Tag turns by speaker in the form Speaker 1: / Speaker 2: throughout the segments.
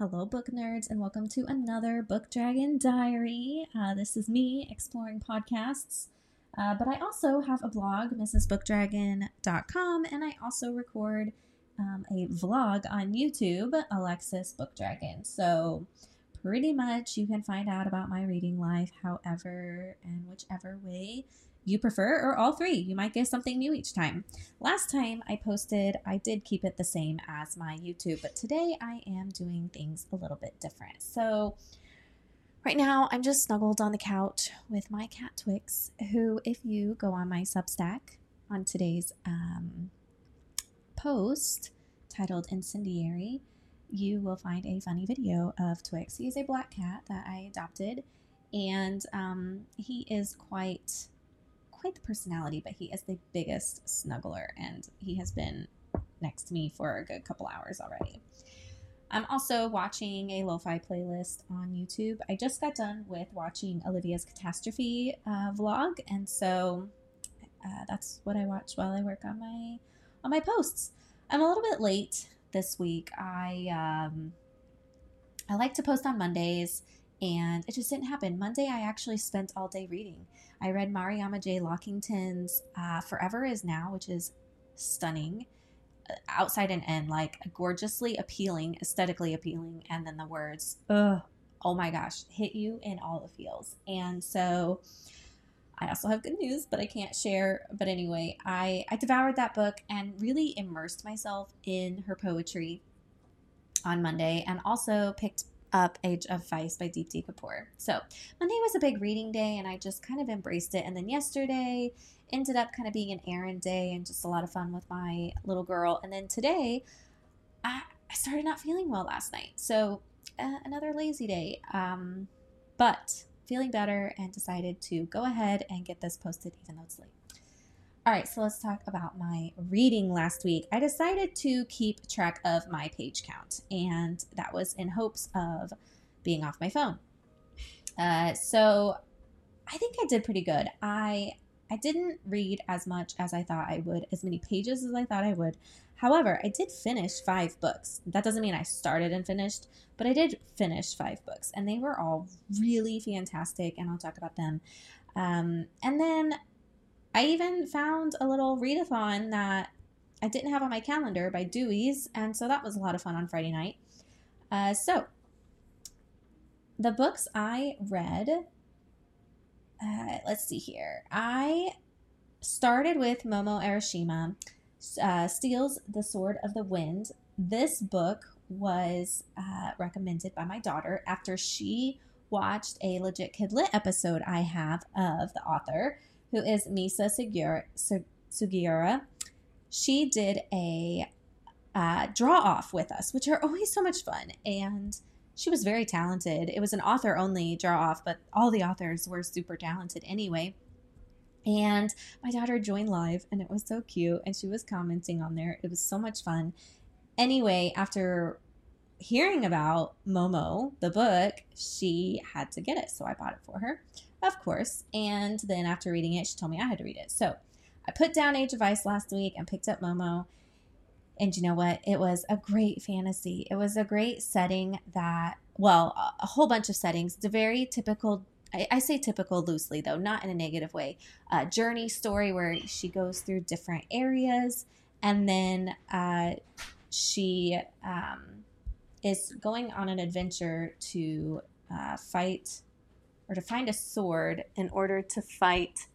Speaker 1: Hello, book nerds, and welcome to another Book Dragon Diary. Uh, this is me exploring podcasts, uh, but I also have a blog, mrsbookdragon.com, and I also record um, a vlog on YouTube, Alexis Book Dragon. So, pretty much you can find out about my reading life however and whichever way you prefer, or all three. You might get something new each time. Last time I posted, I did keep it the same as my YouTube, but today I am doing things a little bit different. So, right now I'm just snuggled on the couch with my cat Twix, who, if you go on my Substack on today's um, post titled Incendiary, you will find a funny video of Twix. He is a black cat that I adopted, and um, he is quite quite the personality, but he is the biggest snuggler, and he has been next to me for a good couple hours already. I'm also watching a lo fi playlist on YouTube. I just got done with watching Olivia's Catastrophe uh, vlog, and so uh, that's what I watch while I work on my on my posts. I'm a little bit late this week. I um, I like to post on Mondays and it just didn't happen. Monday, I actually spent all day reading. I read Mariama J. Lockington's uh, Forever Is Now, which is stunning, uh, outside and in, like gorgeously appealing, aesthetically appealing, and then the words, ugh, oh my gosh, hit you in all the feels. And so I also have good news, but I can't share. But anyway, I, I devoured that book and really immersed myself in her poetry on Monday and also picked up Age of Vice by Deepti Kapoor. So Monday was a big reading day and I just kind of embraced it. And then yesterday ended up kind of being an errand day and just a lot of fun with my little girl. And then today I, I started not feeling well last night. So uh, another lazy day. Um, but feeling better and decided to go ahead and get this posted even though it's late. All right, so let's talk about my reading last week. I decided to keep track of my page count, and that was in hopes of being off my phone. Uh, so I think I did pretty good. I I didn't read as much as I thought I would, as many pages as I thought I would. However, I did finish five books. That doesn't mean I started and finished, but I did finish five books, and they were all really fantastic, and I'll talk about them. Um, and then I even found a little readathon that I didn't have on my calendar by Dewey's, and so that was a lot of fun on Friday night. Uh, so, the books I read, uh, let's see here. I started with Momo Arashima, uh, Steals the Sword of the Wind. This book was uh, recommended by my daughter after she watched a Legit Kid Lit episode I have of the author who is Misa Sugiura, she did a uh, draw off with us, which are always so much fun. And she was very talented. It was an author only draw off, but all the authors were super talented anyway. And my daughter joined live, and it was so cute. And she was commenting on there. It was so much fun. Anyway, after hearing about Momo, the book, she had to get it. So I bought it for her. Of course. And then after reading it, she told me I had to read it. So I put down Age of Vice last week and picked up Momo. And you know what? It was a great fantasy. It was a great setting that, well, a whole bunch of settings. It's a very typical, I, say typical loosely though, not in a negative way, a journey story where she goes through different areas and then uh, she um, is going on an adventure to uh, fight or to find a sword in order to fight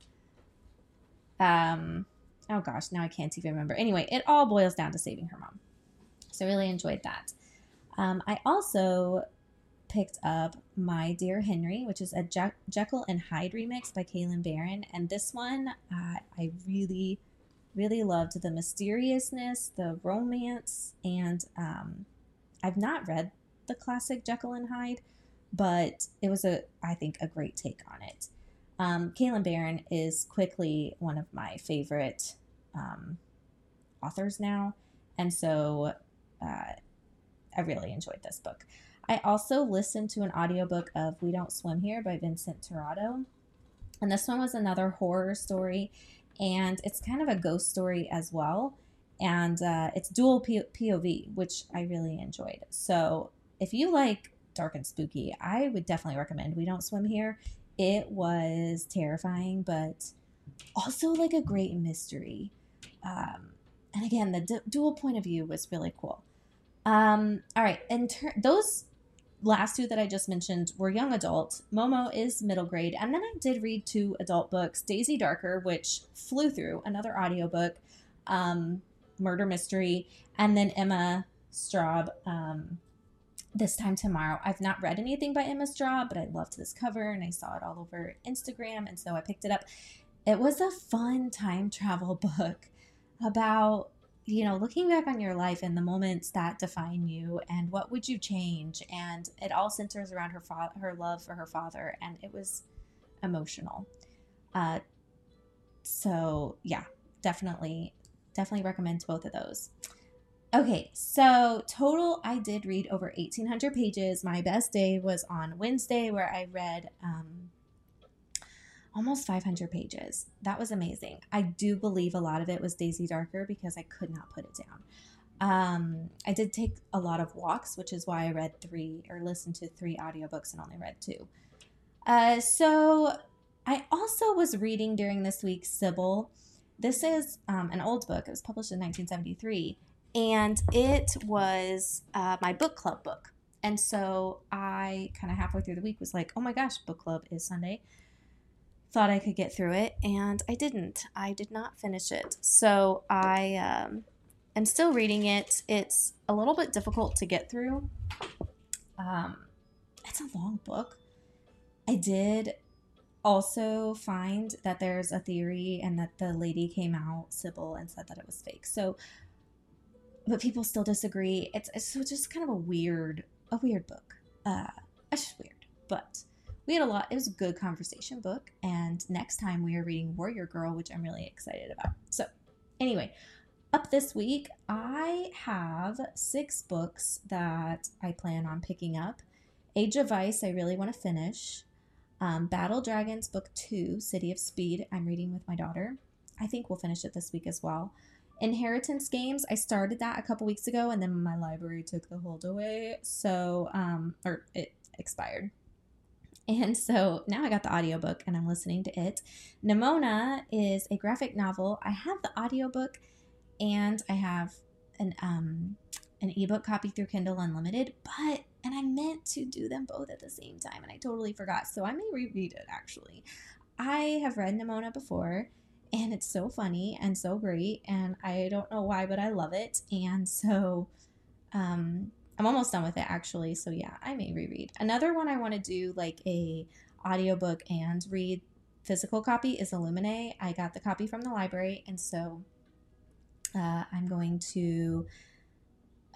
Speaker 1: um oh gosh now i can't even remember anyway it all boils down to saving her mom so i really enjoyed that um, i also picked up my dear henry which is a Je- jekyll and hyde remix by Kalynn Bayron. and this one uh, i really really loved the mysteriousness the romance and um, i've not read the classic jekyll and hyde but it was a I think a great take on it. Um, Kalynn Bayron is quickly one of my favorite um, authors now, and so uh, I really enjoyed this book. I also listened to an audiobook of We Don't Swim Here by Vincent Tirado. And this one was another horror story, and it's kind of a ghost story as well. And uh, it's dual POV, which I really enjoyed. So if you like dark and spooky, I would definitely recommend We Don't Swim Here. It was terrifying, but also like a great mystery. Um, and again, the du- dual point of view was really cool. Um, all right, and ter- those last two that I just mentioned were young adult. Momo is middle grade. And then I did read two adult books Daisy Darker, which flew through, another audiobook, um, murder mystery, and then Emma Straub, um, This Time Tomorrow. I've not read anything by Emma Straub, but I loved this cover and I saw it all over Instagram. And so I picked it up. It was a fun time travel book about you know, looking back on your life and the moments that define you and what would you change and it all centers around her fa- her love for her father and it was emotional. Uh so yeah, definitely definitely recommend both of those. Okay, so total I did read over 1800 pages. My best day was on Wednesday where I read um almost 500 pages. That was amazing. I do believe a lot of it was Daisy Darker because I could not put it down. Um, I did take a lot of walks, which is why I read three or listened to three audiobooks and only read two. Uh, so I also was reading during this week Sybil. This is um, an old book. It was published in 1973, and it was uh, my book club book. And so I kind of halfway through the week was like, oh my gosh, book club is Sunday thought I could get through it, and I didn't. I did not finish it. So I um, am still reading it. It's a little bit difficult to get through. Um, it's a long book. I did also find that there's a theory and that the lady came out, Sybil, and said that it was fake. So, but people still disagree. It's, it's so just kind of a weird, a weird book. Uh, it's just weird, but we had a lot. It was a good conversation book. And next time we are reading Warrior Girl, which I'm really excited about. So, anyway, up this week, I have six books that I plan on picking up. Age of Vice, I really want to finish. Um, Battle Dragons, Book Two, City of Speed, I'm reading with my daughter. I think we'll finish it this week as well. Inheritance Games, I started that a couple weeks ago and then my library took the hold away. So, um, or it expired. And so now I got the audiobook and I'm listening to it. Nimona is a graphic novel. I have the audiobook and I have an um an ebook copy through Kindle Unlimited, but and I meant to do them both at the same time and I totally forgot. So I may reread it actually. I have read Nimona before and it's so funny and so great and I don't know why but I love it. And so um I'm almost done with it actually. So yeah, I may reread. Another one I want to do like a audiobook and read physical copy is Illuminae. I got the copy from the library and so uh, I'm going to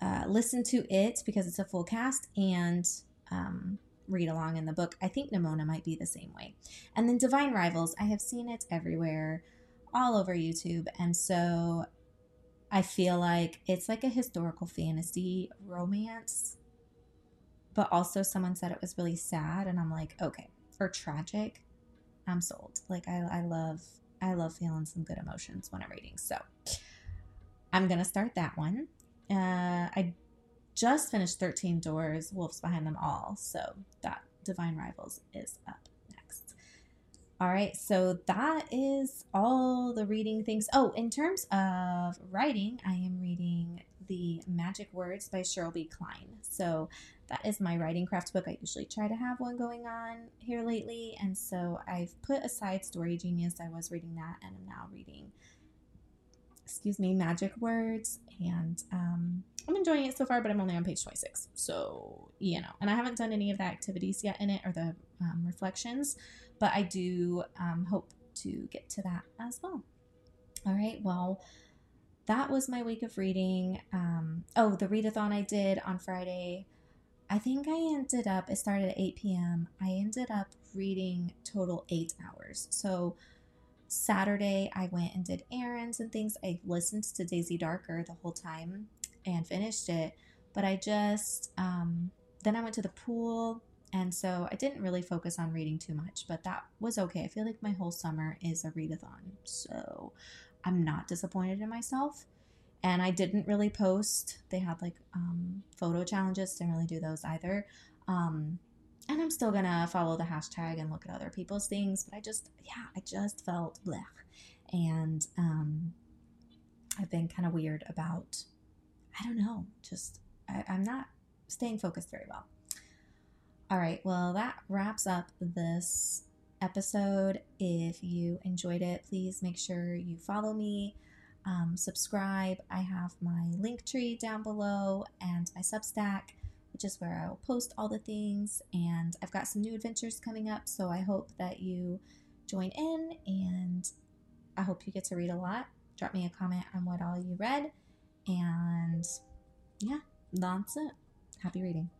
Speaker 1: uh, listen to it because it's a full cast and um, read along in the book. I think Nimona might be the same way. And then Divine Rivals, I have seen it everywhere, all over YouTube. And so I feel like it's like a historical fantasy romance, but also someone said it was really sad, and I'm like, okay, or tragic. I'm sold. Like I, I love, I love feeling some good emotions when I'm reading. So I'm gonna start that one. Uh, I just finished 13 Doors, Wolves Behind Them All. So that Divine Rivals is up. All right, so that is all the reading things. Oh, in terms of writing, I am reading The Magic Words by Cheryl B. Klein. So that is my writing craft book. I usually try to have one going on here lately, and so I've put aside Story Genius. I was reading that, and I'm now reading, excuse me, Magic Words, and um, I'm enjoying it so far. But I'm only on page 26, so you know, and I haven't done any of the activities yet in it or the um, reflections but I do um, hope to get to that as well. All right, well, that was my week of reading. Um, oh, the readathon I did on Friday. I think I ended up, it started at 8 p.m. I ended up reading total eight hours. So Saturday, I went and did errands and things. I listened to Daisy Darker the whole time and finished it. But I just, um, then I went to the pool and so I didn't really focus on reading too much, but that was okay. I feel like my whole summer is a readathon. So I'm not disappointed in myself. And I didn't really post. They had like um, photo challenges, didn't really do those either. Um, and I'm still gonna follow the hashtag and look at other people's things, but I just, yeah, I just felt blech. And um, I've been kind of weird about, I don't know, just, I, I'm not staying focused very well. All right, well, that wraps up this episode. If you enjoyed it, please make sure you follow me, um, subscribe. I have my link tree down below and my Substack, which is where I'll post all the things. And I've got some new adventures coming up, so I hope that you join in and I hope you get to read a lot. Drop me a comment on what all you read. And yeah, that's it. Happy reading.